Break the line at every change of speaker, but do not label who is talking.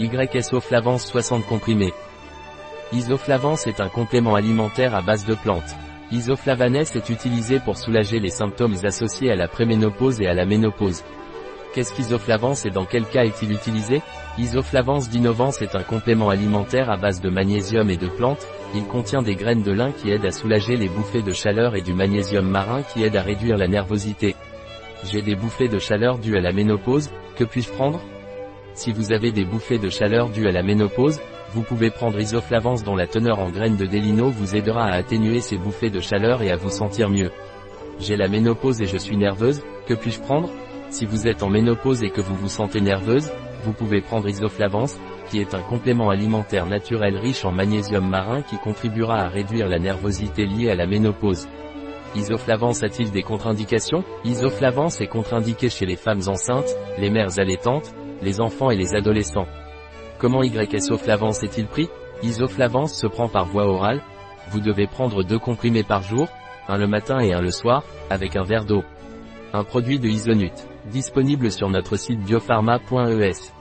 YSO-Flavance 60 comprimés. Isoflavance est un complément alimentaire à base de plantes. Isoflavanes est utilisé pour soulager les symptômes associés à la préménopause et à la ménopause. Qu'est-ce qu'isoflavance et dans quel cas est-il utilisé? Isoflavance d'innovance est un complément alimentaire à base de magnésium et de plantes, il contient des graines de lin qui aident à soulager les bouffées de chaleur et du magnésium marin qui aide à réduire la nervosité. J'ai des bouffées de chaleur dues à la ménopause, que puis-je prendre? Si vous avez des bouffées de chaleur dues à la ménopause, vous pouvez prendre Isoflavance dont la teneur en graines de délino vous aidera à atténuer ces bouffées de chaleur et à vous sentir mieux. J'ai la ménopause et je suis nerveuse, que puis-je prendre? Si vous êtes en ménopause et que vous vous sentez nerveuse, vous pouvez prendre Isoflavance, qui est un complément alimentaire naturel riche en magnésium marin qui contribuera à réduire la nervosité liée à la ménopause. Isoflavance a-t-il des contre-indications? Isoflavance est contre-indiqué chez les femmes enceintes, les mères allaitantes, les enfants et les adolescents. Comment YSO-Flavance est-il pris? Isoflavance se prend par voie orale. Vous devez prendre deux comprimés par jour, un le matin et un le soir, avec un verre d'eau. Un produit de Isonut, disponible sur notre site biopharma.es.